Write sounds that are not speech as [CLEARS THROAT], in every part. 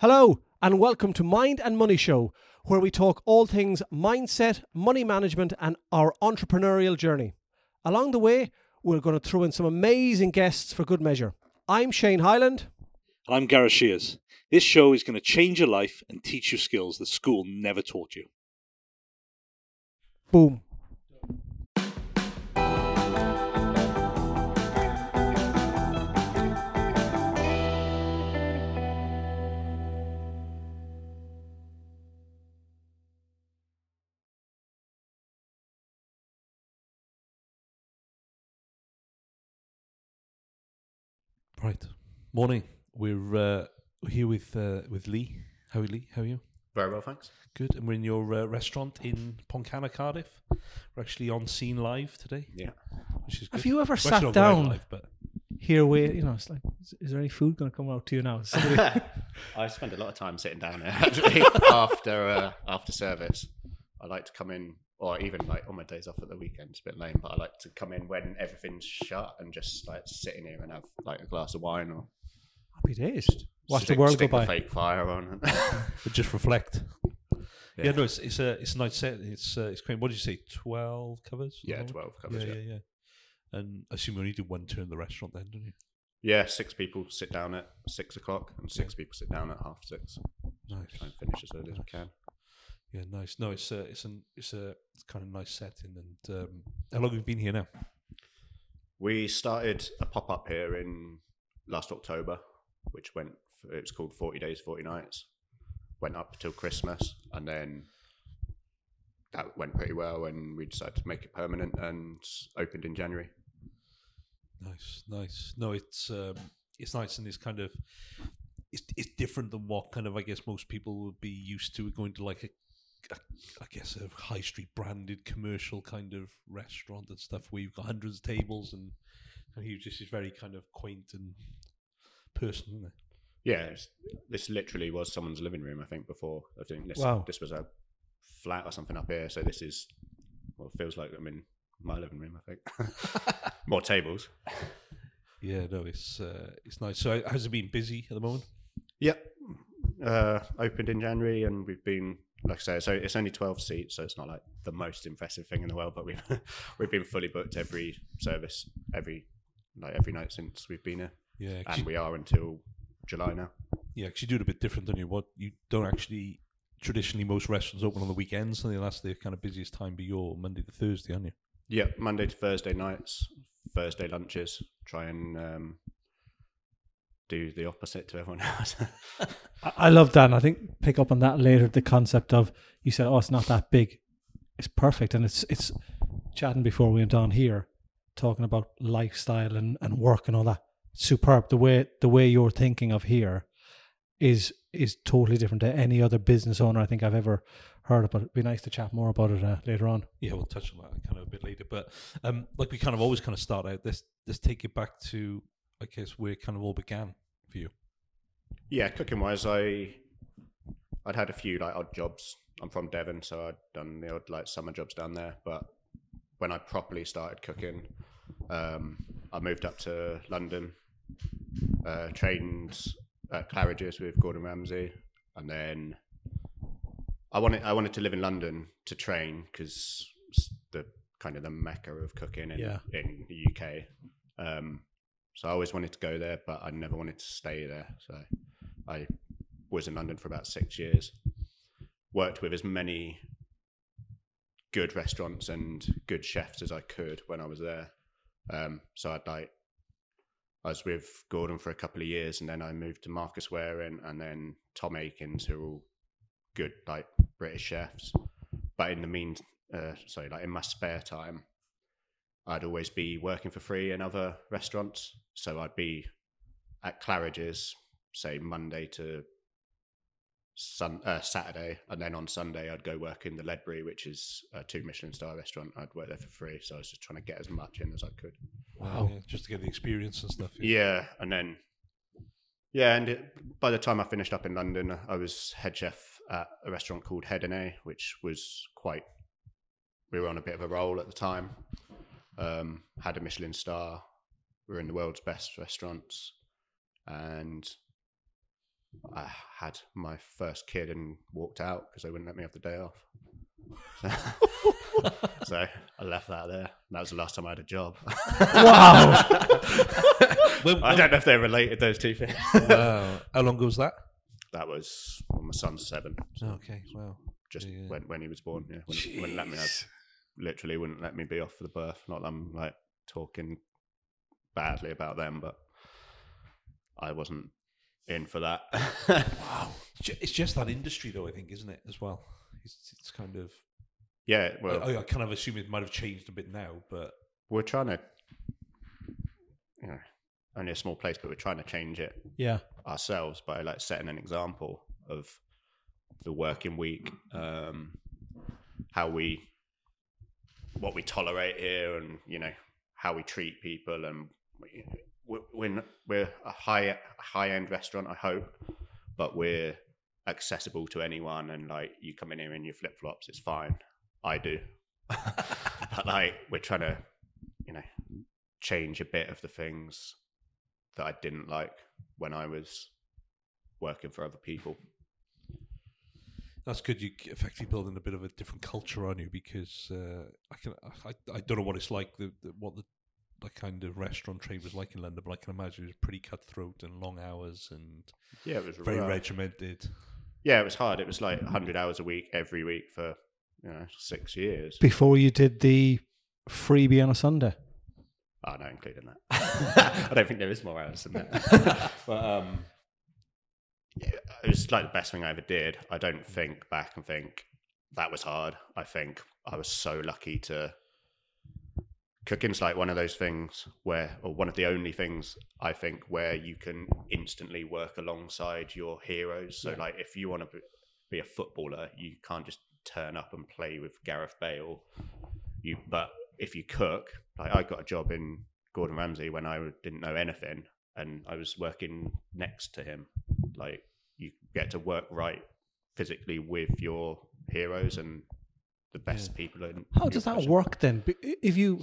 Hello, and welcome to Mind and Money Show, where we talk all things mindset, money management, and our entrepreneurial journey. Along the way, we're going to throw in some amazing guests for good measure. I'm Shane Highland. And I'm Gareth Shears. This show is going to change your life and teach you skills that school never taught you. Boom. Morning. We're uh, here with uh, with Lee. How are you, Lee? How are you? Very well, thanks. Good. And we're in your uh, restaurant in Pontcanna, Cardiff. We're actually on scene live today, Yeah. which is good. Have you ever We're actually sat not going down live, but here with, you know, it's like, is, is there any food going to come out to you now? Somebody- [LAUGHS] [LAUGHS] I spend a lot of time sitting down there actually [LAUGHS] after uh, after service. I like to come in, or even like on my days off at the weekend. It's a bit lame, but I like to come in when everything's shut and just like sit in here and have like a glass of wine or Happy days. Watch stick, the world go by. Fake fire on. but [LAUGHS] just reflect. Yeah. Yeah. no, it's it's a it's a nice set. It's uh, it's great. What did you say? Twelve covers? yeah, twelve covers. Yeah, Yeah, yeah, yeah. And I assume you only do one turn in the restaurant then, don't you? Yeah, Six people sit down at six o'clock, and six people sit down at half six. Nice. Try and finish as early as we can. Yeah, nice. No, it's a it's an it's a it's kind of nice setting. And um, how long have you been here now? We started a pop up here in last October, which went. It was called Forty Days, Forty Nights. Went up till Christmas, and then that went pretty well, and we decided to make it permanent and opened in January. Nice, nice. No, it's um, it's nice and it's kind of it's it's different than what kind of I guess most people would be used to going to like a, I guess a high street branded commercial kind of restaurant and stuff where you've got hundreds of tables and and he just is very kind of quaint and personal. Isn't it? Yeah, it's, this literally was someone's living room. I think before I think this Wow. this was a flat or something up here. So this is well, it feels like I'm in my living room. I think [LAUGHS] more tables. Yeah, no, it's uh, it's nice. So has it been busy at the moment? Yep. Uh, opened in January, and we've been, like I say, so it's only twelve seats, so it's not like the most impressive thing in the world. But we've [LAUGHS] we've been fully booked every service, every like every night since we've been here, Yeah, 'cause and you, we are until July now. Yeah, because you do it a bit different, don't you? What you don't actually traditionally most restaurants open on the weekends, and that's the kind of busiest time. Be you're Monday to Thursday, aren't you? Yeah, Monday to Thursday nights, Thursday lunches. Try and um, do the opposite to everyone [LAUGHS] else. I I love that. And I think pick up on that later. The concept of you said, "Oh, it's not that big." It's perfect, and it's it's chatting before we went on here, talking about lifestyle and, and work and all that. Superb. The way the way you're thinking of here is is totally different to any other business owner I think I've ever heard about. It'd be nice to chat more about it uh, later on. Yeah, we'll touch on that kind of a bit later. But um, like we kind of always kind of start out. Let's let's take it back to I guess where it kind of all began for you. Yeah, cooking wise, I I'd had a few like odd jobs. I'm from Devon, so I'd done the odd like summer jobs down there. But when I properly started cooking, um, I moved up to London, uh, trained at Claridge's with Gordon Ramsay, and then I wanted I wanted to live in London to train because the kind of the mecca of cooking in Yeah. in the UK. Um, so I always wanted to go there, but I never wanted to stay there. So I was in London for about six years. Worked with as many good restaurants and good chefs as I could when I was there. Um, so I'd like I was with Gordon for a couple of years, and then I moved to Marcus Wareing and then Tom Aikens, who are all good like British chefs. But in the mean, uh, sorry, like in my spare time, I'd always be working for free in other restaurants. So I'd be at Claridge's, say Monday to sun, uh, Saturday, and then on Sunday I'd go work in the Ledbury, which is a two Michelin star restaurant. I'd work there for free, so I was just trying to get as much in as I could. Wow. Yeah, just to get the experience and stuff. Yeah, and then yeah, and it, by the time I finished up in London, I was head chef at a restaurant called Hedone, which was quite. We were on a bit of a roll at the time. Um, had a Michelin star. We were in the world's best restaurants, and I had my first kid and walked out because they wouldn't let me have the day off. [LAUGHS] so I left that there. That was the last time I had a job. Wow. [LAUGHS] When- I don't know if they're related, those two things. wow. How long ago was that? that was when my son's seven, Okay, wow. just Yeah. when, when he was born. Yeah, wouldn't, wouldn't let me have, literally wouldn't let me be off for the birth. Not that I'm like talking badly about them, but I wasn't in for that. [LAUGHS] Wow. It's just that industry, though, I think, isn't it, as well? It's, it's kind of. yeah, well, I, I kind of assume it might have changed a bit now, but we're trying to, you know, only a small place, but we're trying to change it yeah. ourselves by like setting an example of the working week, um, how we, what we tolerate here, and you know how we treat people, and we're, we're a high high end restaurant, I hope, but we're accessible to anyone, and like you come in here in your flip flops, it's fine. I do, [LAUGHS] but like we're trying to, you know, change a bit of the things that I didn't like when I was working for other people. that's good. You effectively building a bit of a different culture on you because uh, I can I, I don't know what it's like the, the what the the kind of restaurant trade was like in London, but I can imagine it was pretty cutthroat and long hours and Yeah, it was very rough. regimented. Yeah, it was hard. It was like 100 hours a week every week for you know six years. Before you did the freebie on a Sunday. Oh, no, including that. [LAUGHS] I don't think there is more hours than that. [LAUGHS] but um, yeah, it was like the best thing I ever did. I don't think back and think that was hard. I think I was so lucky to. Cooking's like one of those things where, or one of the only things I think where you can instantly work alongside your heroes. So, like, if you want to be a footballer, you can't just turn up and play with Gareth Bale. You, but if you cook, like I got a job in Gordon Ramsay when I didn't know anything, and I was working next to him. Like you get to work right physically with your heroes and the best people. In How does that profession. work then? If you,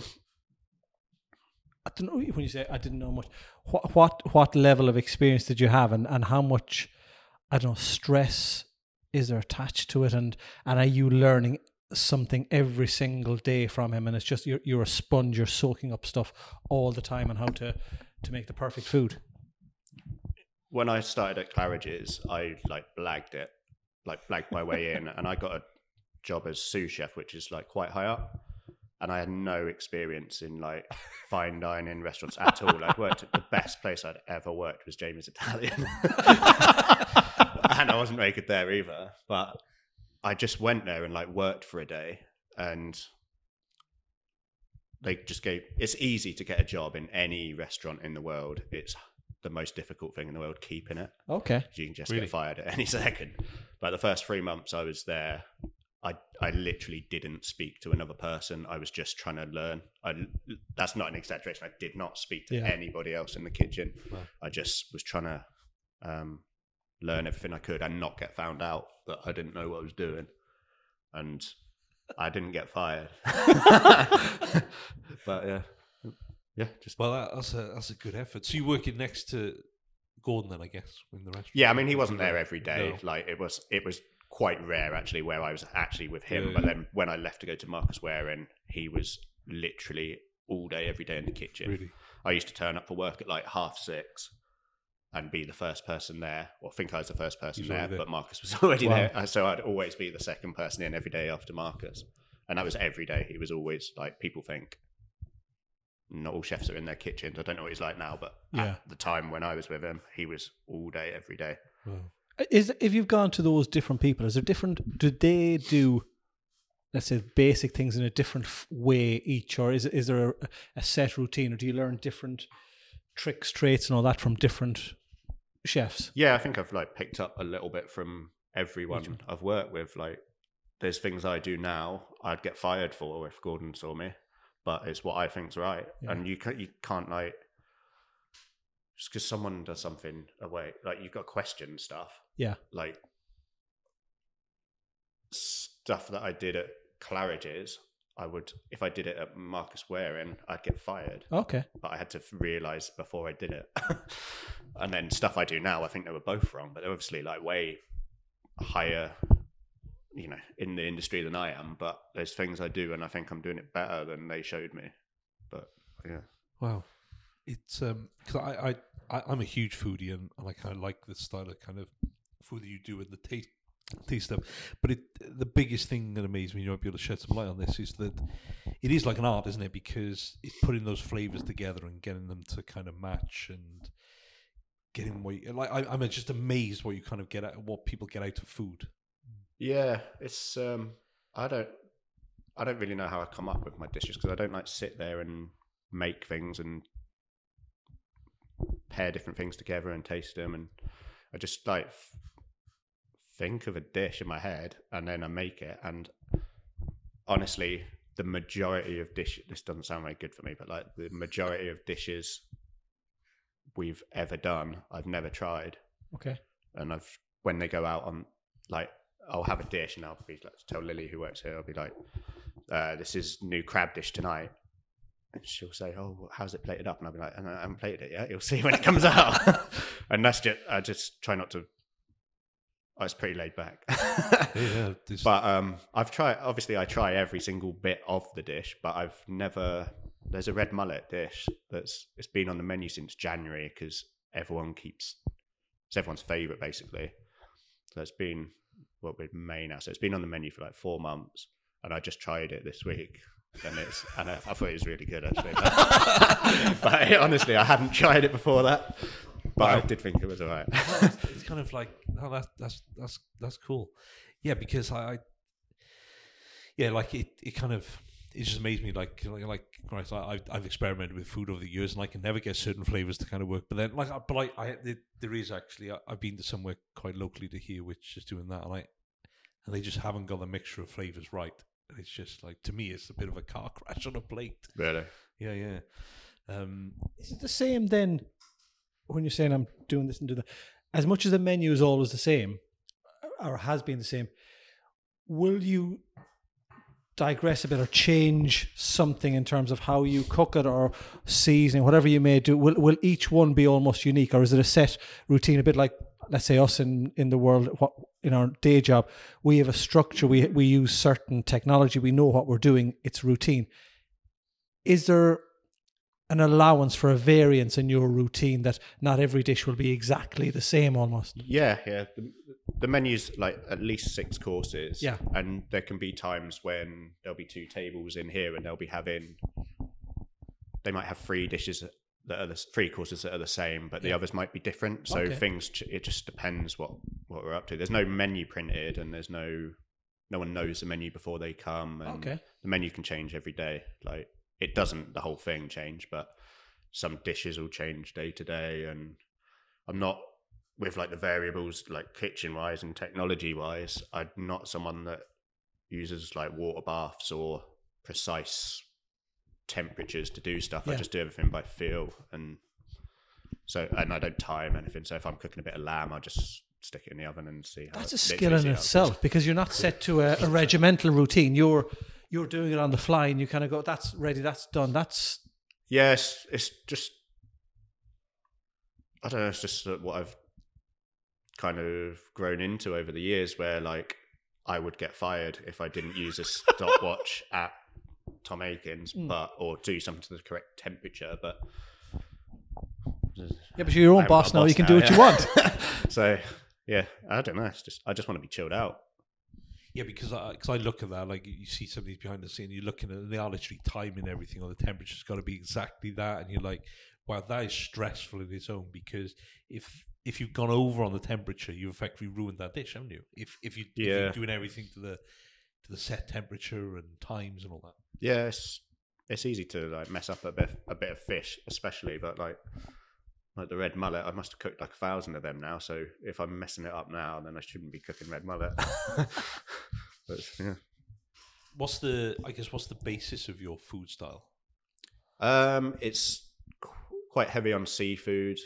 I don't know when you say I didn't know much. What what what level of experience did you have, and and how much I don't know stress is there attached to it, and and are you learning something every single day from him? And it's just you're you're a sponge. You're soaking up stuff all the time on how to to make the perfect food. when I started at Claridge's, I like blagged it, like blagged my way in, and I got a job as sous chef, which is like quite high up. And I had no experience in like fine dining restaurants at all. I worked at the best place I'd ever worked was Jamie's Italian, [LAUGHS] and I wasn't very good there either. But I just went there and like worked for a day, and they just gave. It's easy to get a job in any restaurant in the world. It's the most difficult thing in the world keeping it. Okay. You can just Really? get fired at any [LAUGHS] second. But the first three months I was there, I I literally didn't speak to another person. I was just trying to learn. I that's not an exaggeration. I did not speak to Yeah. anybody else in the kitchen. Wow. I just was trying to um, learn everything I could and not get found out that I didn't know what I was doing. And I didn't get fired. [LAUGHS] but yeah, yeah, just Well, that, that's a that's a good effort. So you're working next to Gordon, then I guess, in the restaurant. Yeah, I mean, he wasn't there every day. No. Like it was, it was quite rare actually where I was actually with him. Yeah, but yeah. then when I left to go to Marcus Wareing, he was literally all day, every day in the kitchen. Really? I used to turn up for work at like half six and be the first person there, or think I was the first person there, there. but Marcus was [LAUGHS] already Wow. there. Uh, So I'd always be the second person in every day after Marcus. And that was every day. He was always like, people think not all chefs are in their kitchens. I don't know what he's like now, but Yeah. at the time when I was with him, he was all day, every day. Wow. Is if you've gone to those different people, is there different? Do they do, let's say, basic things in a different way each, or is is there a, a set routine, or do you learn different tricks, traits, and all that from different chefs? Yeah, I think I've like picked up a little bit from everyone I've worked with. Like, there's things I do now I'd get fired for if Gordon saw me, but it's what I think's right, Yeah. and you can you can't like just because someone does something away, like you've got question stuff. Yeah. like stuff that I did at Claridge's. I would, if I did it at Marcus Wareing, I'd get fired Okay. but I had to realize before I did it. [LAUGHS] and then stuff I do now, I think they were both wrong, but they're obviously like way higher, you know, in the industry than I am. But there's things I do, and I think I'm doing it better than they showed me. But yeah, Wow, it's um because I, I I I'm a huge foodie and, and I kind of like the style of kind of food that you do and the taste taste stuff. But it the biggest thing that amazes me, you might be able to shed some light on this, is that it is like an art, isn't it? Because it's putting those flavors together and getting them to kind of match and getting what you, like I, I'm just amazed what you kind of get out what people get out of food. yeah, it's um, I don't, I don't really know how I come up with my dishes because I don't like sit there and make things and pair different things together and taste them, and I just like f- think of a dish in my head and then I make it. And honestly, the majority of dish this doesn't sound very good for me, but like the majority of dishes we've ever done, I've never tried Okay. and I've when they go out on like I'll have a dish and I'll be like tell Lily who works here I'll be like uh, this is new crab dish tonight and she'll say oh how's it plated up? And I'll be like I haven't plated it yet. You'll see when it comes out. [LAUGHS] And that's just I just try not to I was pretty laid back. Yeah, this- but um I've tried obviously I try every single bit of the dish but I've never there's a red mullet dish that's it's been on the menu since January because everyone keeps it's everyone's favorite basically. So it's been what we're May now so it's been on the menu for like four months and I just tried it this week and it's and I, I thought it was really good actually. But [LAUGHS] honestly I hadn't tried it before that but I did think it was alright. It's, [LAUGHS] it's kind of like oh that's that's that's that's cool. Yeah because I, I yeah like it it kind of it just amazed me like like, like right I, I've, I've experimented with food over the years and I can never get certain flavors to kind of work. But then like but I, I there- there is actually I, I've been to somewhere quite locally to here which is doing that and I and they just haven't got the mixture of flavors right it's just like to me it's a bit of a car crash on a plate really yeah yeah um Is it the same then when you're saying I'm doing this and do that? As much as the menu is always the same, or has been the same, will you digress a bit or change something in terms of how you cook it or seasoning, whatever you may do? Will will each one be almost unique, or is it a set routine? A bit like let's say us in in the world, what in our day job, we have a structure. We we use certain technology. We know what we're doing. It's routine. Is there an allowance for a variance in your routine that not every dish will be exactly the same almost. Yeah, yeah. The, the menu's like at least six courses. Yeah. And there can be times when there'll be two tables in here and they'll be having, they might have three dishes that are the three courses that are the same, but the Yeah. others might be different. So Okay. things, it just depends what, what we're up to. There's no menu printed and there's no, no one knows the menu before they come. And Okay. The menu can change every day. Like it doesn't the whole thing change, but some dishes will change day to day. And I'm not with like the variables like kitchen wise and technology wise. I'm not someone that uses like water baths or precise temperatures to do stuff. I just do everything by feel and so and I don't time anything. So if I'm cooking a bit of lamb, I just stick it in the oven and see how That's a skill in itself because you're not set to a, a regimental routine. You're you're doing it on the fly and you kind of go, that's ready, that's done, that's Yes, it's just I don't know. It's just what I've kind of grown into over the years, where like I would get fired if I didn't use a stopwatch [LAUGHS] at Tom Aikens, Hmm. but or do something to the correct temperature. But yeah, but you're your own boss my now. You boss can do what yeah. you want. [LAUGHS] so yeah, I don't know. It's just I just want to be chilled out. Yeah, because I, cause I look at that, like you see some of these behind the scene, you're looking at, they are literally timing everything, or the temperature's got to be exactly that, and you're like, wow, that is stressful in its own. Because if if you've gone over on the temperature, you've effectively ruined that dish, haven't you? If if you if Yeah. you're doing everything to the to the set temperature and times and all that. Yeah, it's it's easy to like mess up a bit a bit of fish, especially, but like like the red mullet, I must have cooked like a thousand of them now. So if I'm messing it up now, then I shouldn't be cooking red mullet. [LAUGHS] [LAUGHS] but yeah, What's the I guess what's the basis of your food style? um, it's qu- quite heavy on seafood.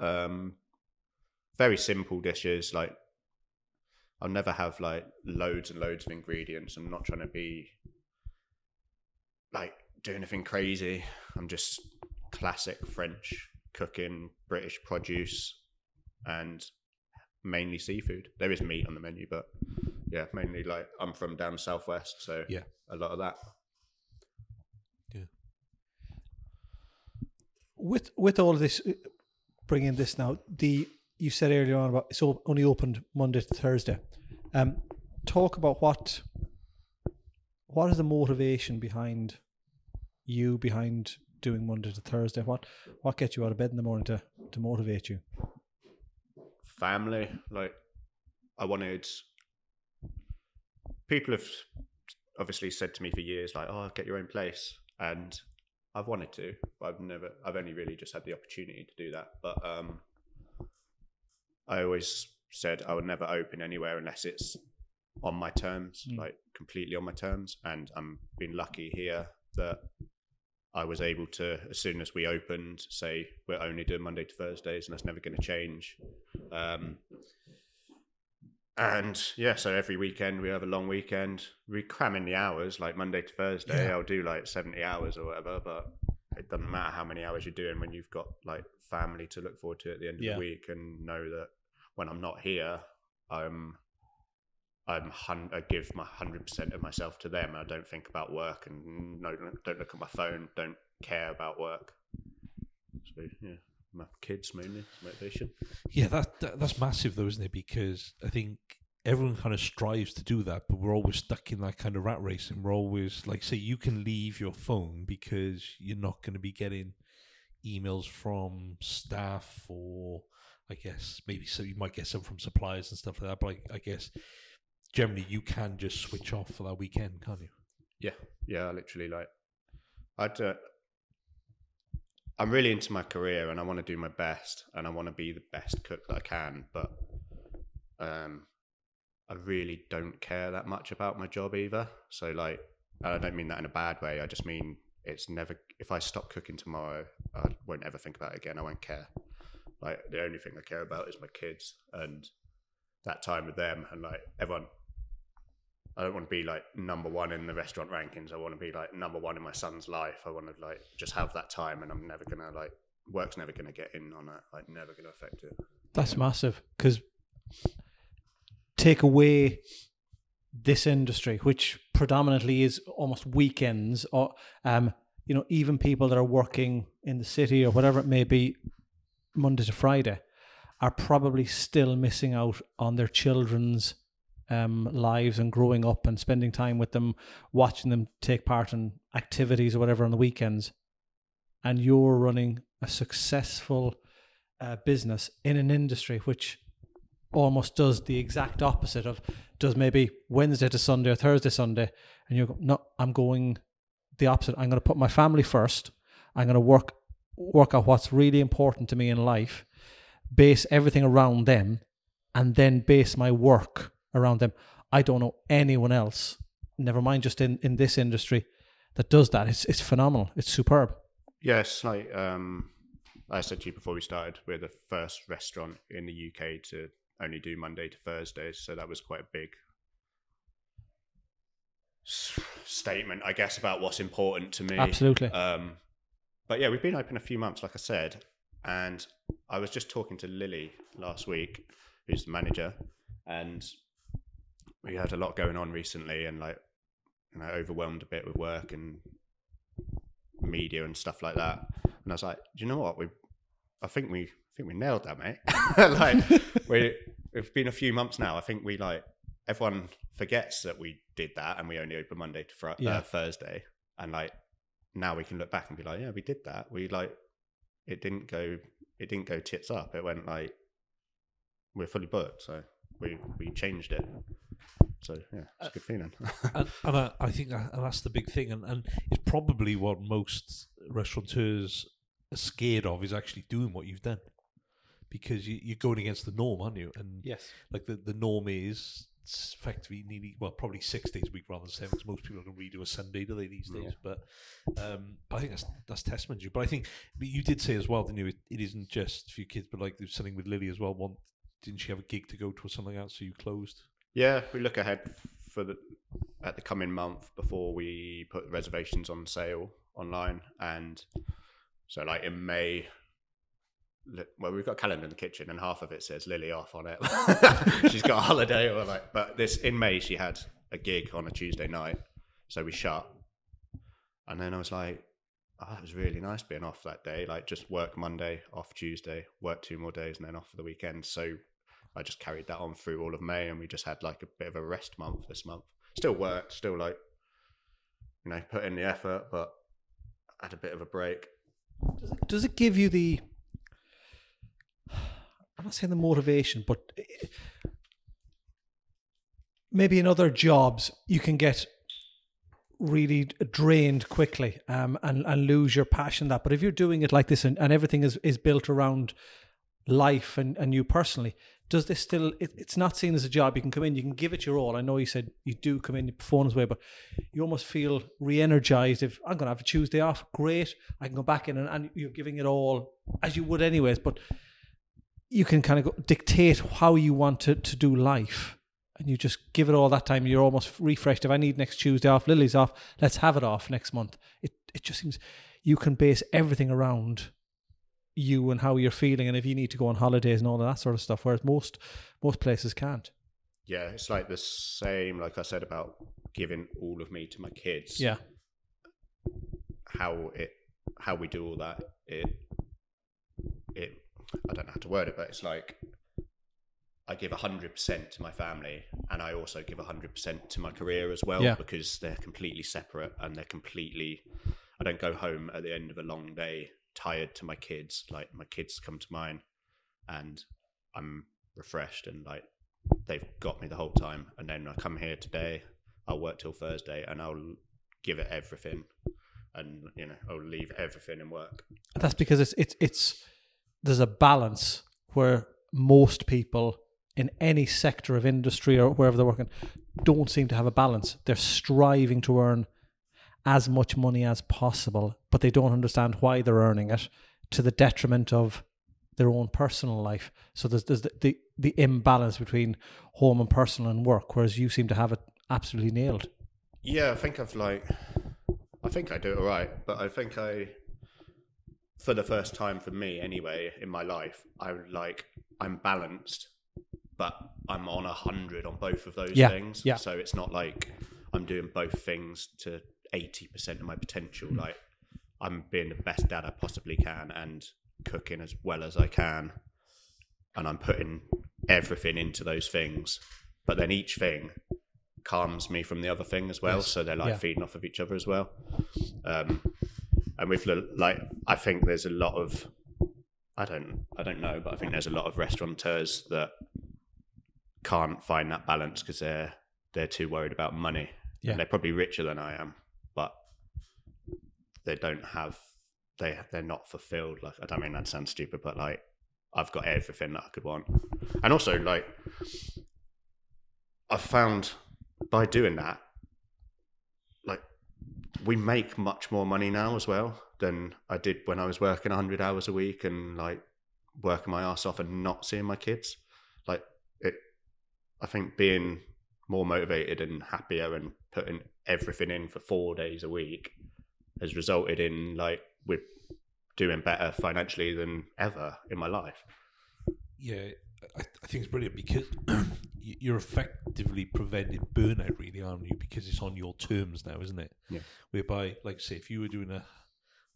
Um, very simple dishes. Like I'll never have like loads and loads of ingredients. I'm not trying to be like do anything crazy. I'm just classic French cooking British produce and mainly seafood. There is meat on the menu, but yeah, mainly like I'm from down southwest, so Yeah. a lot of that. Yeah. with with all of this, uh, bringing this now, the you said earlier on about it's only opened Monday to Thursday. Um, talk about what what is the motivation behind you behind doing Monday to Thursday? What what gets you out of bed in the morning to to motivate you? family. Like, I wanted. People have obviously said to me for years, like, "Oh, get your own place," and I've wanted to, but I've never. I've only really just had the opportunity to do that. But um, I always said I would never open anywhere unless it's on my terms, Mm. like completely on my terms. And I'm been lucky here that I was able to, as soon as we opened, say we're only doing Monday to Thursdays, and that's never going to change. Um, and yeah, so every weekend we have a long weekend. We cram in the hours, like Monday to Thursday. Yeah. I'll do like seventy hours or whatever, but it doesn't matter how many hours you're doing when you've got like family to look forward to at the end of Yeah. the week, and know that when I'm not here, I'm I'm hun- I give my hundred percent of myself to them. I don't think about work and no, don't look at my phone. Don't care about work. So yeah, my kids mainly motivation. Yeah, that, that that's massive though, isn't it? Because I think everyone kind of strives to do that, but we're always stuck in that kind of rat race, and we're always like, say, you can leave your phone because you're not going to be getting emails from staff, or I guess maybe so you might get some from suppliers and stuff like that. But I, I guess generally you can just switch off for that weekend, can't you? Yeah, yeah, literally like I'd uh, I'm really into my career and I want to do my best and I want to be the best cook that I can, but um I really don't care that much about my job either. So like I don't mean that in a bad way. I just mean it's never if I stop cooking tomorrow, I won't ever think about it again. I won't care. Like the only thing I care about is my kids and that time with them and like everyone I don't want to be like number one in the restaurant rankings. I want to be like number one in my son's life. I want to like just have that time, and I'm never gonna like work's never gonna get in on it. Like never gonna affect it. That's massive because take away this industry, which predominantly is almost weekends, or um, you know, even people that are working in the city or whatever it may be, Monday to Friday, are probably still missing out on their children's um, lives and growing up and spending time with them, watching them take part in activities or whatever on the weekends. And you're running a successful uh, business in an industry which almost does the exact opposite of does maybe Wednesday to Sunday or Thursday to Sunday, and you're no, I'm going the opposite. I'm going to put my family first. I'm going to work work out what's really important to me in life, base everything around them, and then base my work around them. I don't know anyone else, never mind just in, in this industry, that does that. It's it's phenomenal. It's superb. Yes, like um, I said to you before we started, we're the first restaurant in the UK to only do Monday to Thursdays, so that was quite a big s- statement, I guess, about what's important to me. Absolutely. Um, but yeah, we've been open a few months, like I said, and I was just talking to Lily last week, who's the manager, and we had a lot going on recently, and like, you know, overwhelmed a bit with work and media and stuff like that. And I was like, do you know what? We, I think we, I think we nailed that, mate. [LAUGHS] like, we, it's been a few months now. I think we like everyone forgets that we did that, and we only open Monday to Friday, Yeah. uh, Thursday, and like now we can look back and be like, yeah, we did that. We like it didn't go, it didn't go tits up. It went like we're fully booked, so we we changed it. So yeah, it's a good feeling. [LAUGHS] and, and I, I think that, and that's the big thing, and, and it's probably what most restaurateurs are scared of is actually doing what you've done, because you, you're going against the norm, aren't you? And Yes. like the, the norm is effectively nearly well probably six days a week rather than seven because most people are going to redo a Sunday do they these days but um but I think that's that's testament to you but I think but you did say as well didn't you it, it isn't just for your kids but like there's something with Lily as well one didn't she have a gig to go to or something else so you closed Yeah, we look ahead for the at the coming month before we put reservations on sale online, and so like in May, well, we've got a calendar in the kitchen, and half of it says Lily off on it. [LAUGHS] She's got a holiday, or like. But this in May, she had a gig on a Tuesday night, so we shut. And then I was like, oh, it was really nice being off that day. Like just work Monday, off Tuesday, work two more days, and then off for the weekend. So I just carried that on through all of May, and we just had like a bit of a rest month this month. Still worked, still like, you know, put in the effort, but had a bit of a break. Does it give you the? I'm not saying the motivation, but eh, maybe in other jobs you can get really drained quickly um, and and lose your passion. That, but if you're doing it like this and, and everything is is built around life and, and you personally, does this still? It, it's not seen as a job. You can come in, you can give it your all. I know you said you do come in, you perform this way, but you almost feel re-energized. If I'm going to have a Tuesday off, great, I can go back in and, and you're giving it all as you would anyways. But you can kind of go, dictate how you want to, to do life and you just give it all that time you're almost refreshed. If i need next tuesday off lily's off let's have it off next month. It, it just seems you can base everything around you and how you're feeling and if you need to go on holidays and all of that sort of stuff whereas most most places can't. Yeah, it's like the same, like I said about giving all of me to my kids. yeah. How it how we do all that it it i don't know how to word it but it's like i give 100% to my family and i also give 100% to my career as well Yeah. because they're completely separate and they're completely i don't go home at the end of a long day tired to my kids like my kids come to mine and i'm refreshed and like they've got me the whole time and then i come here today i'll work till thursday and i'll give it everything and you know I'll leave everything and work. that's because it's it's it's there's a balance where most people in any sector of industry or wherever they're working don't seem to have a balance. They're striving to earn as much money as possible, but they don't understand why they're earning it to the detriment of their own personal life. So there's there's the, the, the imbalance between home and personal and work, whereas you seem to have it absolutely nailed. Yeah, I think I've like, I think I do it all right, but I think I, for the first time for me anyway in my life, I'm like I'm balanced, but I'm on a hundred on both of those Yeah, things. yeah. So it's not like I'm doing both things to eighty percent of my potential. Like I'm being the best dad I possibly can and cooking as well as I can, and I'm putting everything into those things. But then each thing calms me from the other thing as well. Yes. So they're like Yeah. feeding off of each other as well. Um, and with like, I think there's a lot of, I don't, I don't know, but I think there's a lot of restaurateurs that can't find that balance because they're they're too worried about money. Yeah. And they're probably richer than I am, but they don't have they they're not fulfilled. Like I don't mean that sounds stupid, but like I've got everything that I could want, and also like I've found by doing that, like we make much more money now as well than I did when I was working 100 hours a week and like working my ass off and not seeing my kids. Like I think being more motivated and happier and putting everything in for four days a week has resulted in like we're doing better financially than ever in my life. Yeah, I, I think it's brilliant because [CLEARS THROAT] you're effectively preventing burnout, really, aren't you? Because it's on your terms now, isn't it? Yeah. Whereby, like, say, if you were doing a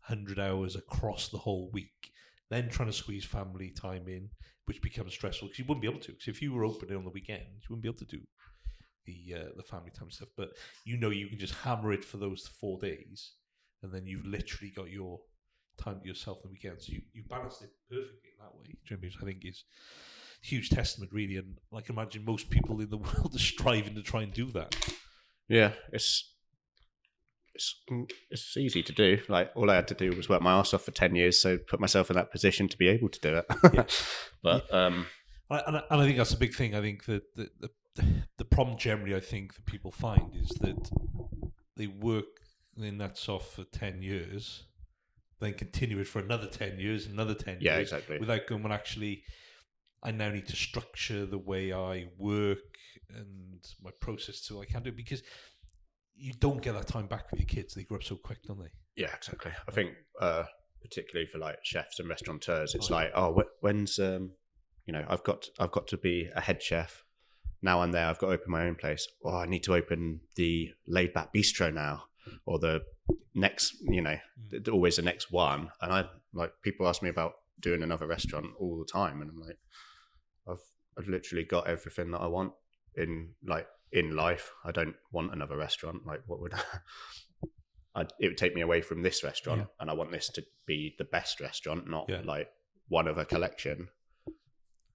hundred hours across the whole week, then trying to squeeze family time in, which becomes stressful because you wouldn't be able to. Because if you were open on the weekend, you wouldn't be able to do the uh, the family time stuff. But you know, you can just hammer it for those four days, and then you've literally got your time to yourself on the weekend. So you you balanced it perfectly that way. I I think is huge testament, really. And I can imagine most people in the [LAUGHS] world are striving to try and do that. Yeah, it's it's it's easy to do. Like all I had to do was work my ass off for ten years, so put myself in that position to be able to do it. Yeah. [LAUGHS] but um, And I, and I- think that's a big thing. I think that the, the the problem generally, I think that people find is that they work their nuts off for ten years, then continue it for another ten years, another ten yeah, years, exactly. without going well actually I now need to structure the way I work and my process so I can do it because you don't get that time back with your kids. They grow up so quick, don't they? Yeah, exactly. I think uh, particularly for like chefs and restaurateurs. It's like, oh, wh- when's um, you know, I've got I've got to be a head chef. Now I'm there. I've got to open my own place. Oh, I need to open the laid back bistro now, or the next, you know, th- always the next one. And I like people ask me about doing another restaurant all the time, and I'm like, I've I've literally got everything that I want in like in life. I don't want another restaurant. Like, what would [LAUGHS] I? It would take me away from this restaurant, Yeah. and I want this to be the best restaurant, not Yeah. like one of a collection.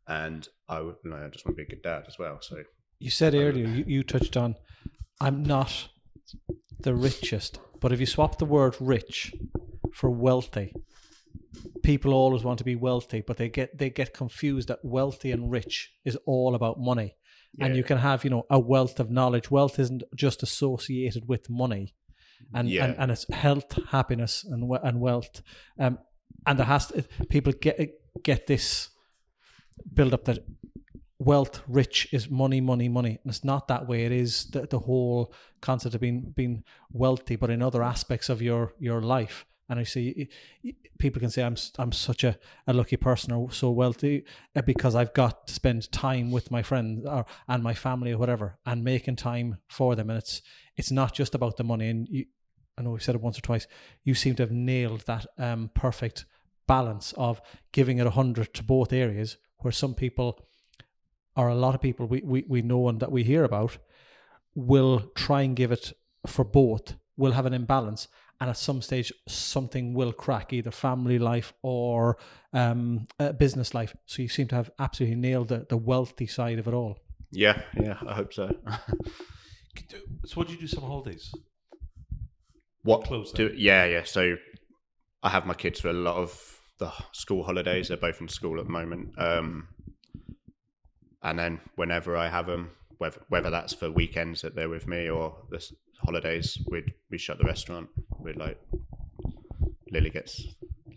And I, would, you know, I just want to be a good dad as well. So You said earlier, you, you touched on, I'm not the richest, but if you swap the word rich for wealthy, people always want to be wealthy, but they get they get confused that wealthy and rich is all about money. And you can have, you know, a wealth of knowledge. Wealth isn't just associated with money, and Yeah. and, and it's health, happiness, and and wealth. Um, and there has to, people get get this build up that wealth rich is money money money and it's not that way it is the, the whole concept of being being wealthy but in other aspects of your your life and i see people can say i'm i'm such a, a lucky person or so wealthy uh, because i've got to spend time with my friends or and my family or whatever and making time for them. And it's it's not just about the money. And you i know we've said it once or twice you seem to have nailed that um perfect balance of giving it a hundred to both areas where some people or a lot of people we, we, we know and that we hear about will try and give it for both, will have an imbalance, and at some stage something will crack, either family life or um, uh, business life. So you seem to have absolutely nailed the, the wealthy side of it all. yeah, yeah, I hope so. [LAUGHS] So, what do you do summer holidays? what Close do? Yeah, yeah. So I have my kids for a lot of the school holidays. They're both in school at the moment. Um, and then whenever I have them, whether whether that's for weekends that they're with me or the s- holidays, we'd we shut the restaurant. We'd like Lily gets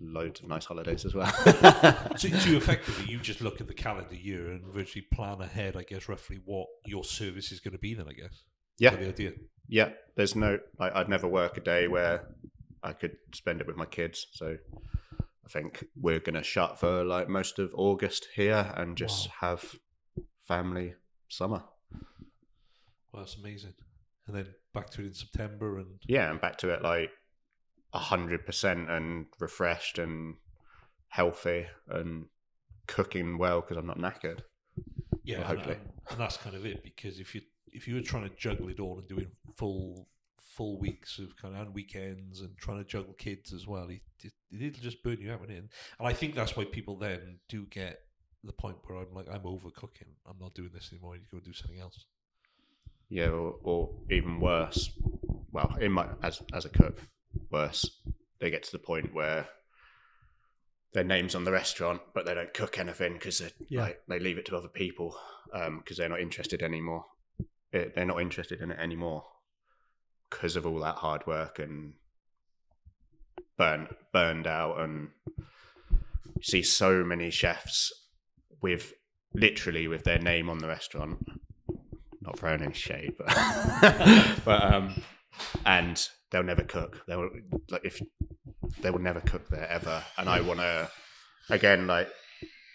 loads of nice holidays as well. [LAUGHS] So, so you effectively you just look at the calendar year and virtually plan ahead, I guess, roughly what your service is going to be. Then, I guess. Yeah, the idea. yeah. There's no. I, I'd never work a day where I could spend it with my kids. So I think we're gonna shut for like most of August here and just have family summer. Well, that's amazing. And then back to it in September, and Yeah, and back to it like a hundred percent and refreshed and healthy and cooking well because I'm not knackered. yeah, Well, hopefully. and, and that's kind of it. Because if you if you were trying to juggle it all and doing full full weeks of kind of and weekends and trying to juggle kids as well, it, it it'll just burn you out, it? And I think that's why people then do get the point where I'm like, I'm over cooking. I'm not doing this anymore. I need to go do something else. Yeah, or, or even worse. Well, in my as as a cook, worse. They get to the point where their name's on the restaurant, but they don't cook anything because they Yeah. like they leave it to other people because they're not interested anymore. Eh, They're not interested in it anymore because of all that hard work and burn burned out and you see so many chefs with literally with their name on the restaurant not throwing any shade but [LAUGHS] but um and they'll never cook. They'll like if they will never cook there ever. And i want to again like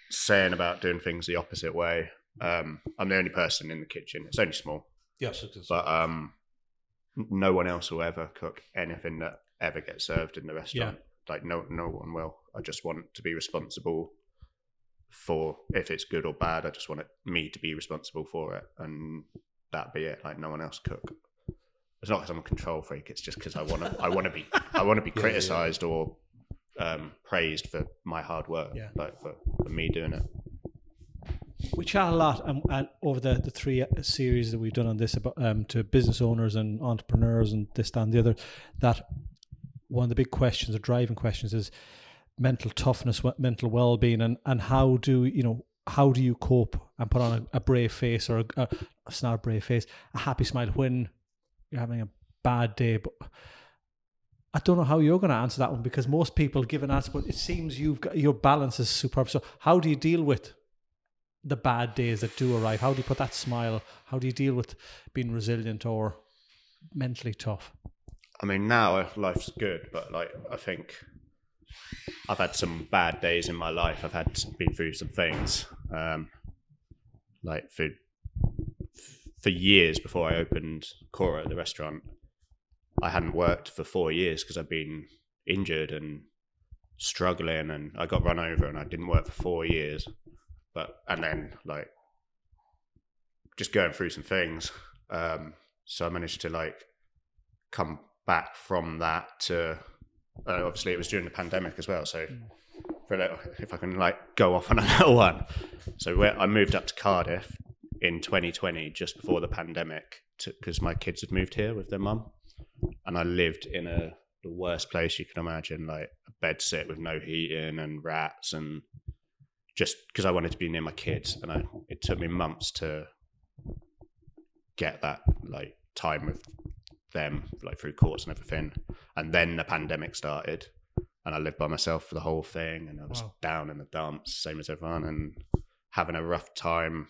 saying about doing things the opposite way um i'm the only person in the kitchen. It's only small. Yes, it is. but um no one else will ever cook anything that ever gets served in the restaurant. Like no no one will. I just want to be responsible for if it's good or bad i just want it, me to be responsible for it and that be it like no one else cook it's not because i'm a control freak it's just because i want to i want to be i want to be [LAUGHS] yeah, yeah. criticized or um praised for my hard work Yeah. like for, for me doing it We chat a lot um, and over the, the three uh, series that we've done on this about um, to business owners and entrepreneurs and this that, and the other. That one of the big questions or driving questions is mental toughness, mental well being, and and how do you know how do you cope and put on a, a brave face or a, a it's not a brave face, a happy smile when you're having a bad day, but. I don't know how you're going to answer that one because most people give an answer, but it seems you've got your balance is superb. So, how do you deal with the bad days that do arrive? How do you put that smile? How do you deal with being resilient or mentally tough? I mean, now life's good, but like I think I've had some bad days in my life. I've had been through some things, um, like for for years before I opened Cora, the restaurant. I hadn't worked for four years because I've been injured and struggling, and I got run over, and I didn't work for four years. But and then like just going through some things, um, so I managed to like come back from that to uh, obviously it was during the pandemic as well. So for a little, if I can like go off on [LAUGHS] another one, so I moved up to Cardiff in 2020 just before the pandemic because my kids had moved here with their mum, and I lived in a the worst place you can imagine, like a bed sit with no heating and rats and just because I wanted to be near my kids, and I, it took me months to get that like time with them, like through courts and everything. And then the pandemic started, and I lived by myself for the whole thing, and I was Wow. down in the dumps, same as everyone, and having a rough time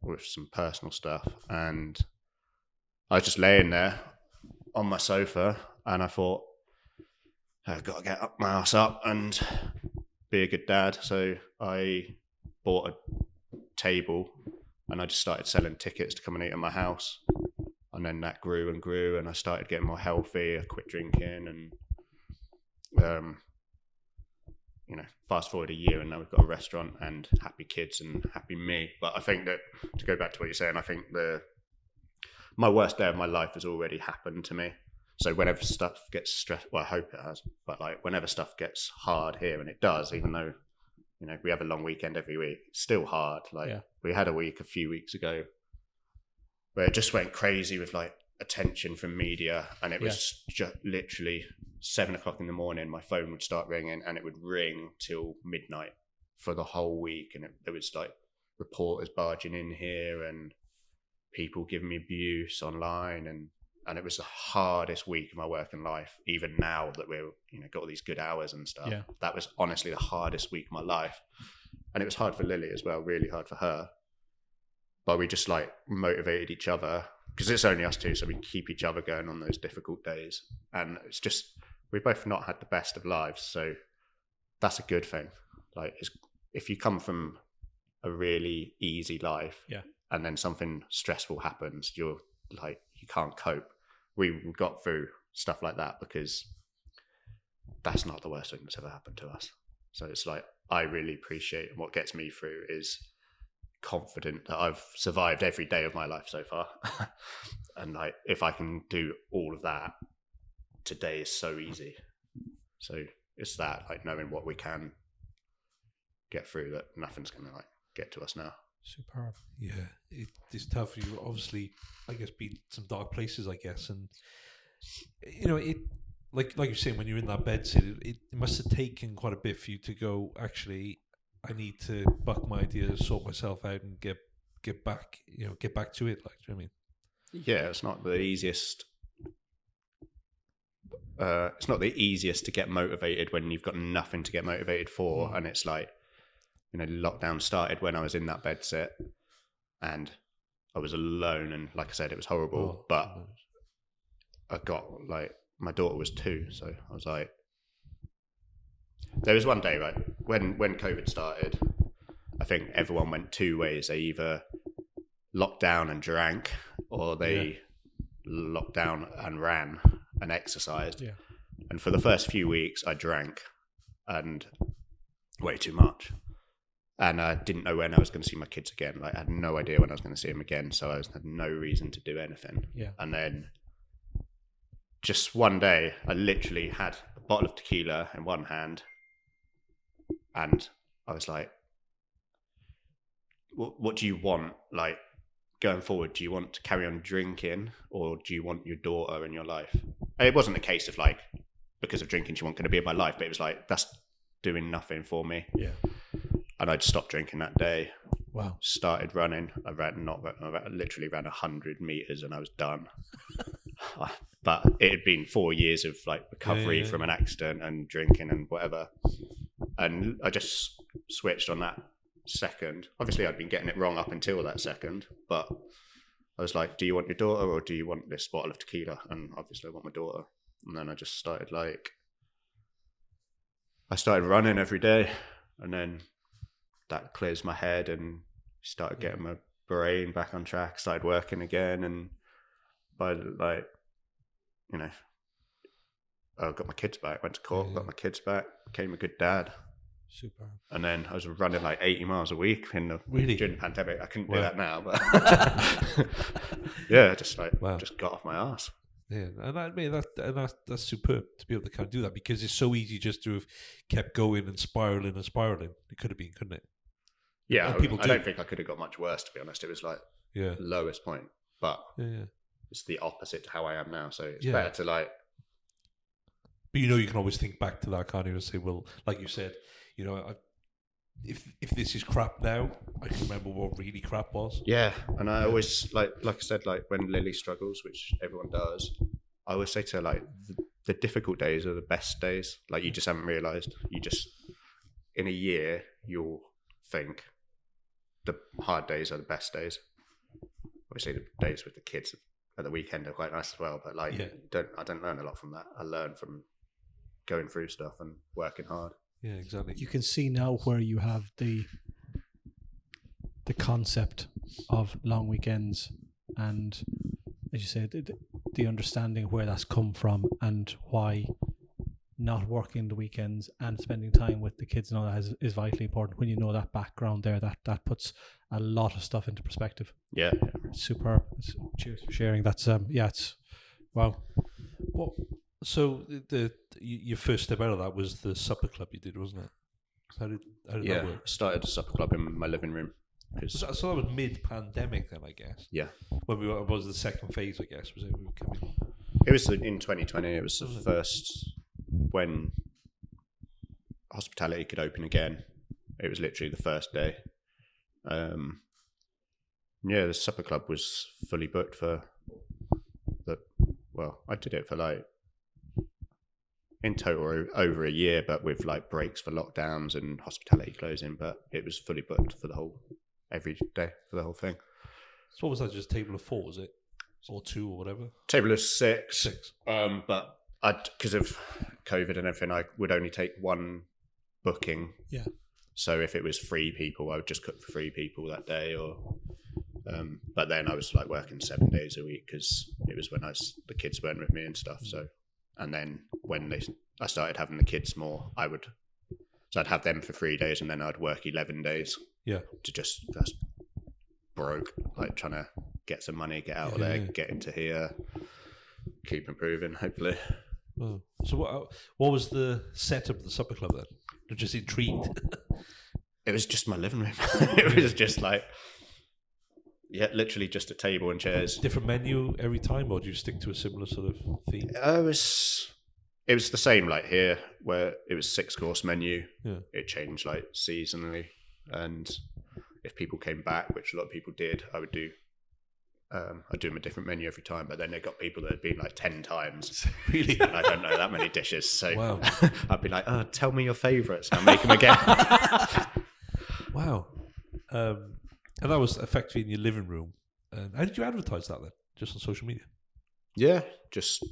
with some personal stuff. And I was just laying there on my sofa, and I thought, I've got to get up my ass up and be a good dad. So I bought a table and I just started selling tickets to come and eat at my house. And then that grew and grew, and I started getting more healthy. I quit drinking, and um, you know, fast forward a year, and now we've got a restaurant and happy kids and happy me. But I think that to go back to what you're saying, I think the my worst day of my life has already happened to me. So whenever stuff gets stressed, well, I hope it has, but like whenever stuff gets hard here, and it does, even though you know we have a long weekend every week, it's still hard. Like Yeah. we had a week a few weeks ago where it just went crazy with like attention from media, and it was just literally seven o'clock in the morning. My phone would start ringing, and it would ring till midnight for the whole week, and it, there was like reporters barging in here and people giving me abuse online and and it was the hardest week of my working life even now that we're you know got all these good hours and stuff Yeah. that was honestly the hardest week of my life and it was hard for lily as well really hard for her but we just like motivated each other because it's only us two so we keep each other going on those difficult days. And it's just we've both not had the best of lives so that's a good thing. Like it's, if you come from a really easy life Yeah. and then something stressful happens you're like you can't cope. We got through stuff like that because that's not the worst thing that's ever happened to us. So it's like i really appreciate and what gets me through is confident that i've survived every day of my life so far [LAUGHS] and like if i can do all of that today is so easy so it's that like knowing what we can get through that nothing's gonna like get to us now Superb. Yeah, it's tough. You obviously, I guess, been some dark places, I guess, and you know, it like like you're saying when you're in that bed it, it must have taken quite a bit for you to go. Actually, I need to buck my ideas, sort myself out, and get get back. You know, get back to it. Like, do you know what I mean? yeah it's not the easiest uh, it's not the easiest to get motivated when you've got nothing to get motivated for and it's like you know lockdown started when i was in that bed set, and i was alone and like i said it was horrible Oh, but i got like my daughter was two so i was like there was one day right when when covid started i think everyone went two ways. They either locked down and drank or they locked down and ran and exercised. Yeah. and for the first few weeks i drank and way too much. And i didn't know when i was going to see my kids again. Like i had no idea when i was going to see them again so i had no reason to do anything. Yeah. and then just one day i literally had a bottle of tequila in one hand and i was like what, what do you want like going forward do you want to carry on drinking or do you want your daughter in your life it wasn't a case of like because of drinking she wasn't going to be in my life but it was like that's doing nothing for me Yeah. and i'd stopped drinking that day Wow. started running. I ran not I literally ran hundred meters and I was done. [LAUGHS] Uh, but it had been four years of like recovery Yeah, yeah, from an accident and drinking and whatever, and I just switched on that second. Obviously, I'd been getting it wrong up until that second, but I was like, "Do you want your daughter or do you want this bottle of tequila?" And obviously, I want my daughter. And then I just started like I started running every day, and then that clears my head and started getting my brain back on track. Started working again, and by like, you know, I got my kids back. Went to court, Yeah. got my kids back, became a good dad, Super. and then I was running like eighty miles a week in the Really? during the pandemic. I couldn't do that now, but [LAUGHS] yeah, just like Wow. just got off my ass. Yeah, and I mean that, and that's that's superb to be able to kind of do that because it's so easy just to have kept going and spiraling and spiraling. It could have been, couldn't it? Yeah, And I, people I do. don't think I could have got much worse. To be honest, it was like Yeah, lowest point, but yeah. it's the opposite to how I am now. So it's Yeah. better to like But you know, you can always think back to that, can't you, and say, well, like you said, you know, I, if if this is crap now, I can remember what really crap was. Yeah, and I always like like I said, like when Lily struggles, which everyone does, I always say to her like the, the difficult days are the best days. Like you just haven't realised. You just in a year you'll think the hard days are the best days. Obviously, the days with the kids at the weekend are quite nice as well. But like, Yeah. don't I don't learn a lot from that. I learn from going through stuff and working hard. Yeah, exactly. You can see now where you have the the concept of long weekends and as you said the, the understanding of where that's come from and why not working the weekends and spending time with the kids and all that is, is vitally important. When you know that background there that that puts a lot of stuff into perspective. Yeah, superb. It's- cheers for sharing. That's um yeah it's wow. Well, so the, the your first step out of that was the supper club you did, wasn't it? How did how did yeah. that work? I started a supper club in my living room So, so that was mid-pandemic, then I guess. yeah. When we were, was the second phase, I guess, was it? We were coming. It was in 2020. It was the Was it? first when hospitality could open again. It was literally the first day. Um, yeah, the supper club was fully booked for the. Well, I did it for like in total over a year, but with like breaks for lockdowns and hospitality closing. But it was fully booked for the whole every day for the whole thing. So what was that? Just table of four, was it, or two, or whatever? Table of six. Six. Um, but I, because of COVID and everything, I would only take one booking. Yeah. So if it was three people, I would just cook for three people that day, or. Um, but then I was like working seven days a week because it was when I was, the kids weren't with me and stuff. So, and then when they I started having the kids more, I would. So I'd have them for three days, and then I'd work eleven days Yeah. to just that's broke, like trying to get some money, get out of there, yeah. get into here, keep improving. Hopefully, Oh. So what? Uh, what was the setup of the supper club then? I'm just intrigued. [LAUGHS] it was just my living room. [LAUGHS] it was just like, yeah, literally just a table and chairs. Different menu every time, or do you stick to a similar sort of theme? I was, it was the same like here, where it was six course menu. Yeah. It changed like seasonally, and if people came back, which a lot of people did, I would do. Um, I'd do them a different menu every time, but then they got people that had been like ten times. [LAUGHS] really? I don't know that many dishes, so Wow. [LAUGHS] I'd be like, "Oh, tell me your favourites, and I'll make them again." [LAUGHS] Wow. Um, and that was effectively in your living room. And how did you advertise that then? Just on social media? yeah, just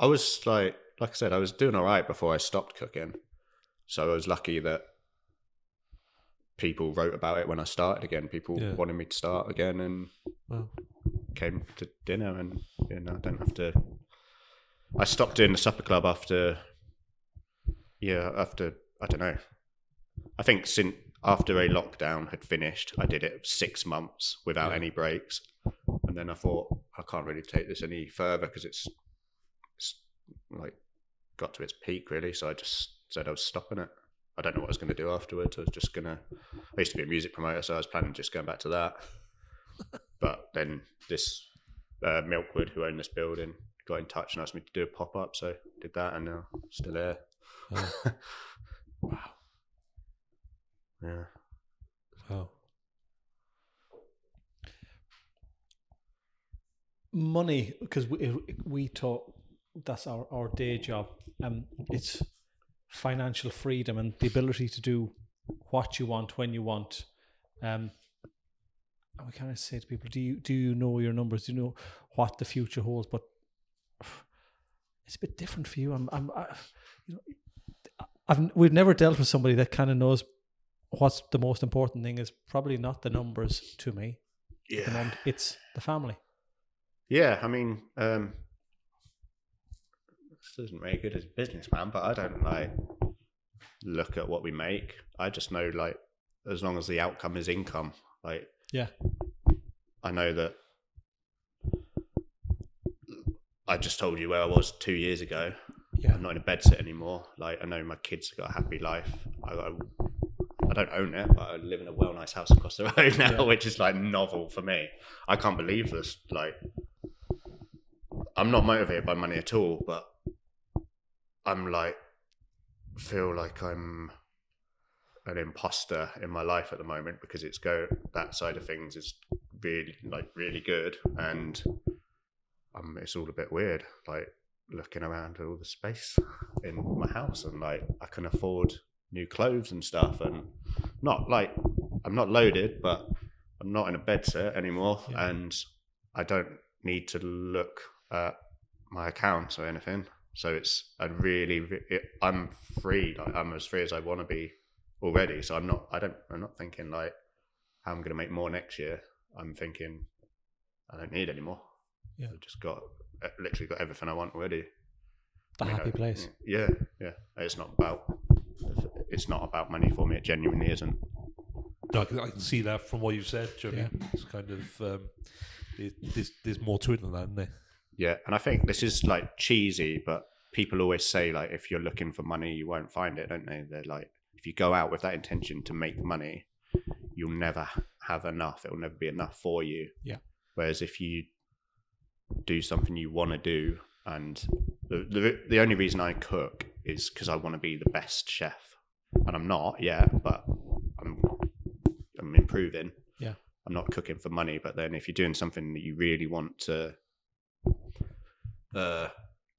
I was like, like I said, I was doing all right before I stopped cooking, so I was lucky that people wrote about it when I started again. People Yeah. wanted me to start again, and Wow. came to dinner, and you know, I don't have to. I stopped doing the supper club after, yeah, after I don't know. I think since after a lockdown had finished, I did it six months without Yeah. any breaks, and then I thought I can't really take this any further because it's, it's like got to its peak really. So I just said I was stopping it. I don't know what I was going to do afterwards. I was just gonna. I used to be a music promoter, so I was planning just going back to that. [LAUGHS] but then this uh, Milkwood, who owned this building, got in touch and asked me to do a pop up. So did that, and now still here. Oh, [LAUGHS] wow. Yeah. wow. money because we we talk that's our our day job um it's financial freedom and the ability to do what you want when you want um and we kind of say to people do you do you know your numbers do you know what the future holds but [SIGHS] it's a bit different for you i'm i'm I, you know I've we've never dealt with somebody that kind of knows what's the most important thing is probably not the numbers to me. Moment, it's the family. Yeah, I mean, um, this isn't very good as a businessman, but I don't like look at what we make. I just know like as long as the outcome is income, like Yeah. I know that. I just told you where I was two years ago. Yeah. I'm not in a bed sit anymore. Like I know my kids have got a happy life. I got. A, I don't own it, but I live in a well nice house across the [LAUGHS] road now, Yeah. which is like novel for me. I can't believe this. Like, I'm not motivated by money at all, but I'm like, feel like I'm an imposter in my life at the moment because it's go that side of things is really like really good, and um, it's all a bit weird. Like looking around at all the space in my house, and like I can afford new clothes and stuff, and not like I'm not loaded, but I'm not in a bed set anymore, Yeah. and I don't need to look at my accounts or anything. So it's a really, it, I'm free. Like I'm as free as I want to be already. So I'm not. I don't. I'm not thinking like how I'm going to make more next year. I'm thinking I don't need anymore. Yeah. I've just got uh, literally got everything I want already. The I mean, happy I- place. Yeah, yeah. It's not about. It's not about money for me. It genuinely isn't. No, I can, I can see that from what you've said. Do you know what I mean? It's kind of um, it, there's there's more to it than that, isn't there? Yeah, and I think this is like cheesy, but people always say like if you're looking for money, you won't find it, don't they? They're like if you go out with that intention to make money, you'll never have enough. It will never be enough for you. Yeah. Whereas if you do something you want to do, and the, the the only reason I cook is because I want to be the best chef, and I'm not yet, but I'm I'm improving. Yeah. I'm not cooking for money, but then if you're doing something that you really want to uh,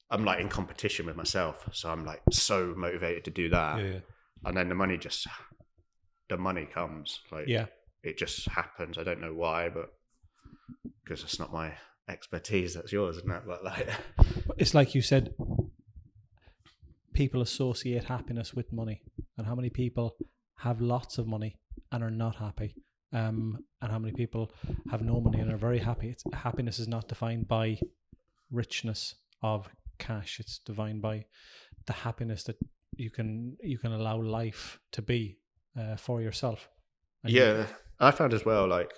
I'm like in competition with myself, so I'm like so motivated to do that, yeah, yeah. and then the money just the money comes like Yeah. it just happens. I don't know why, but because it's not my expertise, that's yours, isn't it? But like, it's like you said, people associate happiness with money, and how many people have lots of money and are not happy, um, and how many people have no money and are very happy. It's, happiness is not defined by richness of cash; it's defined by the happiness that you can you can allow life to be uh, for yourself. And yeah, I found as well like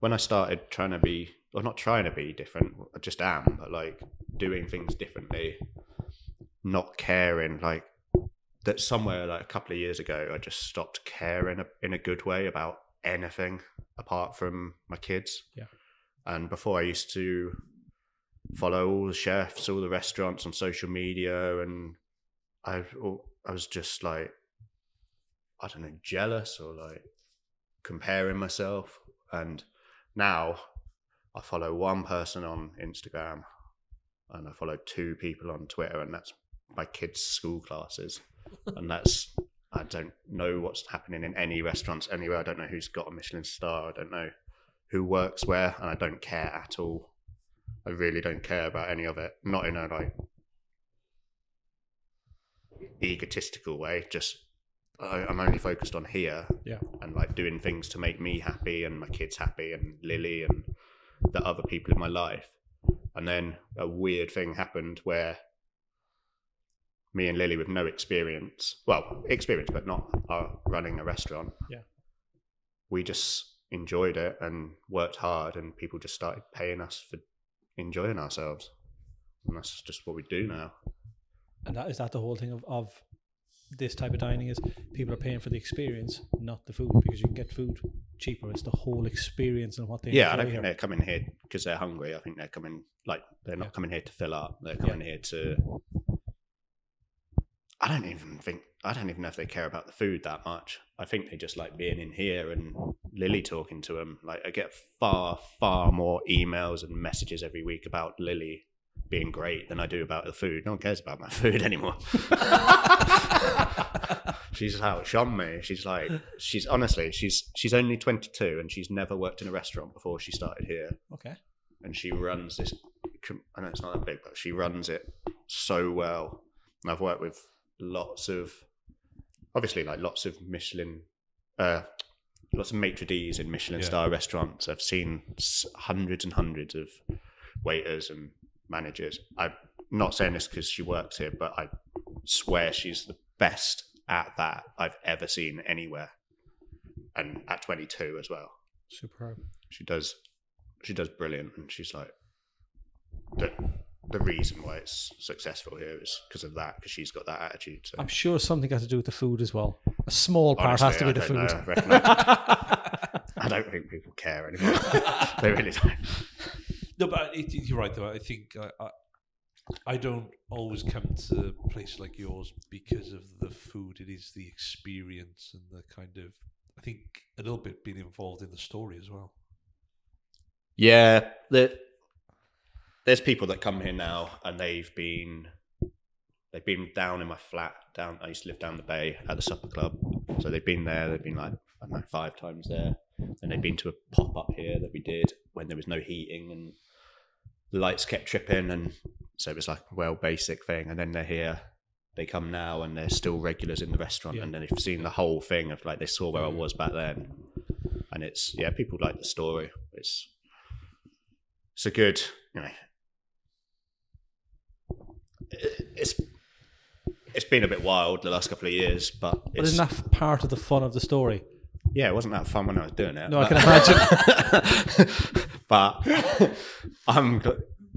when I started trying to be, or not trying to be different, I just am, but like doing things differently, not caring like that somewhere like a couple of years ago I just stopped caring in a good way about anything apart from my kids. Yeah. And before I used to follow all the chefs, all the restaurants on social media and I oh, I was just like I don't know, jealous or like comparing myself. And now I follow one person on Instagram and I follow two people on Twitter, and that's my kids' school classes. [LAUGHS] and that's, I don't know what's happening in any restaurants anywhere. I don't know who's got a Michelin star. I don't know who works where, and I don't care at all. I really don't care about any of it. Not in a like egotistical way, just I, I'm only focused on here Yeah. and like doing things to make me happy and my kids happy and Lily and the other people in my life. And then a weird thing happened where me and Lily, with no experience, well, experience, but not uh, running a restaurant, Yeah. we just enjoyed it and worked hard, and people just started paying us for enjoying ourselves. And that's just what we do now. and that is that the whole thing of, of this type of dining is people are paying for the experience, not the food, because you can get food cheaper. It's the whole experience and what they yeah, I don't think here. they're coming here because they're hungry. I think they're coming like they're not Yeah. coming here to fill up. They're coming here to. I don't even think I don't even know if they care about the food that much. I think they just like being in here and Lily talking to them. Like I get far far more emails and messages every week about Lily being great than I do about the food. No one cares about my [LAUGHS] food anymore. [LAUGHS] she's outshone me. She's like, she's honestly, she's she's only 22 and she's never worked in a restaurant before she started here. Okay. And she runs this. I know it's not that big, but she runs it so well. And I've worked with lots of obviously like lots of Michelin, uh, lots of maitre d's in Michelin Yeah. star restaurants. I've seen hundreds and hundreds of waiters and managers. I'm not saying this because she works here, but I swear she's the best at that I've ever seen anywhere, and at 22 as well Superb. she does she does brilliant and she's like the the reason why it's successful here is because of that because she's got that attitude so I'm sure something has to do with the food as well. A small part has to Honestly, be the food. know. I, reckon I, [LAUGHS] [LAUGHS] I don't think people care anymore [LAUGHS] they really don't No, but it, you're right though. I think I, I, I don't always come to a place like yours because of the food. It is the experience and the kind of. I think a little bit being involved in the story as well. yeah the, there's people that come here now and they've been they've been down in my flat down i used to live down the bay at the supper club. So they've been there they've been like i don't know five times there. And they've been to a pop-up here that we did when there was no heating and the lights kept tripping. And so it was like a well basic thing. And then they're here they come now and they're still regulars in the restaurant. Yeah. and then they've seen the whole thing of like they saw where i mm. was back then. And it's yeah people like the story. It's it's a good you know it's it's been a bit wild the last couple of years but But it's, isn't that part of the fun of the story? yeah it wasn't that fun when i was doing it No, I can imagine. [LAUGHS] but I'm.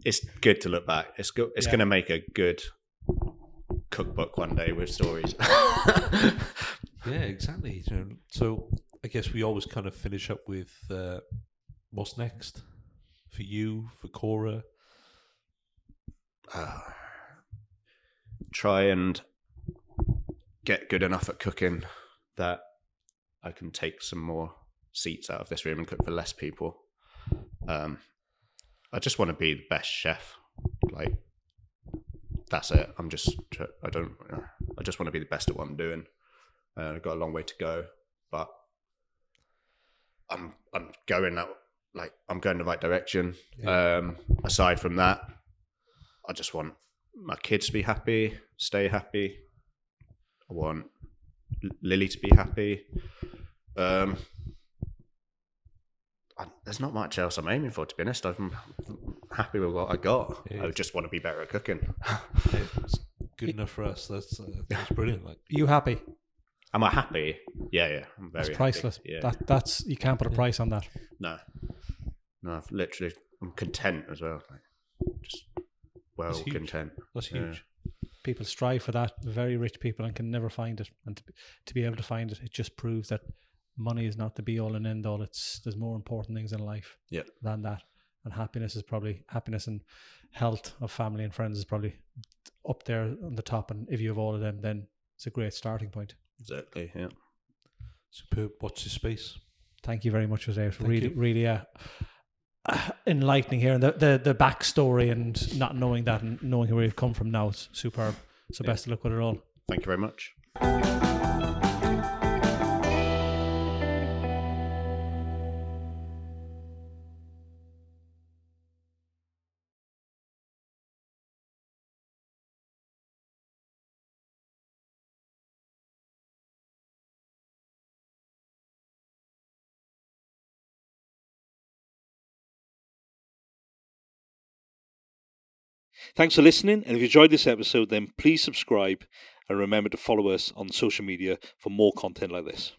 It's good to look back. It's good. It's Yeah. going to make a good cookbook one day with stories. [LAUGHS] Yeah, exactly. You so I guess we always kind of finish up with uh, what's next for you, for Cora. Uh, try and get good enough at cooking that I can take some more seats out of this room and cook for less people. Um, I just want to be the best chef. Like that's it. I'm just. I don't. I just want to be the best at what I'm doing. Uh, I've got a long way to go, but I'm. I'm going that. Like I'm going the right direction. Um, aside from that, I just want my kids to be happy, stay happy. I want Lily to be happy. Um, I, there's not much else I'm aiming for, to be honest. I'm happy with what I got. Yeah. I just want to be better at cooking. It's good enough for us. That's uh, that's brilliant. Like you happy? Am I happy? Yeah, yeah. I'm very That's happy. priceless. Yeah. That that's you can't put a price on that. no, no. I've literally, I'm content as well. Like, just well That's content. that's Yeah. huge. People strive for that. Very rich people and can never find it. And to, be- to be able to find it, it just proves that money is not the be all and end all. It's there's more important things in life Yeah. than that. And happiness is probably happiness and health of family and friends is probably up there on the top. And if you have all of them, then it's a great starting point. Exactly. Yeah. Superb. What's this space. Thank you very much for today. It was Thank really, you. really uh, enlightening here, and the, the the backstory and not knowing that and knowing where you've come from now it's superb. So best of luck with it all. Thank you very much. Thanks for listening, and if you enjoyed this episode, then please subscribe and remember to follow us on social media for more content like this.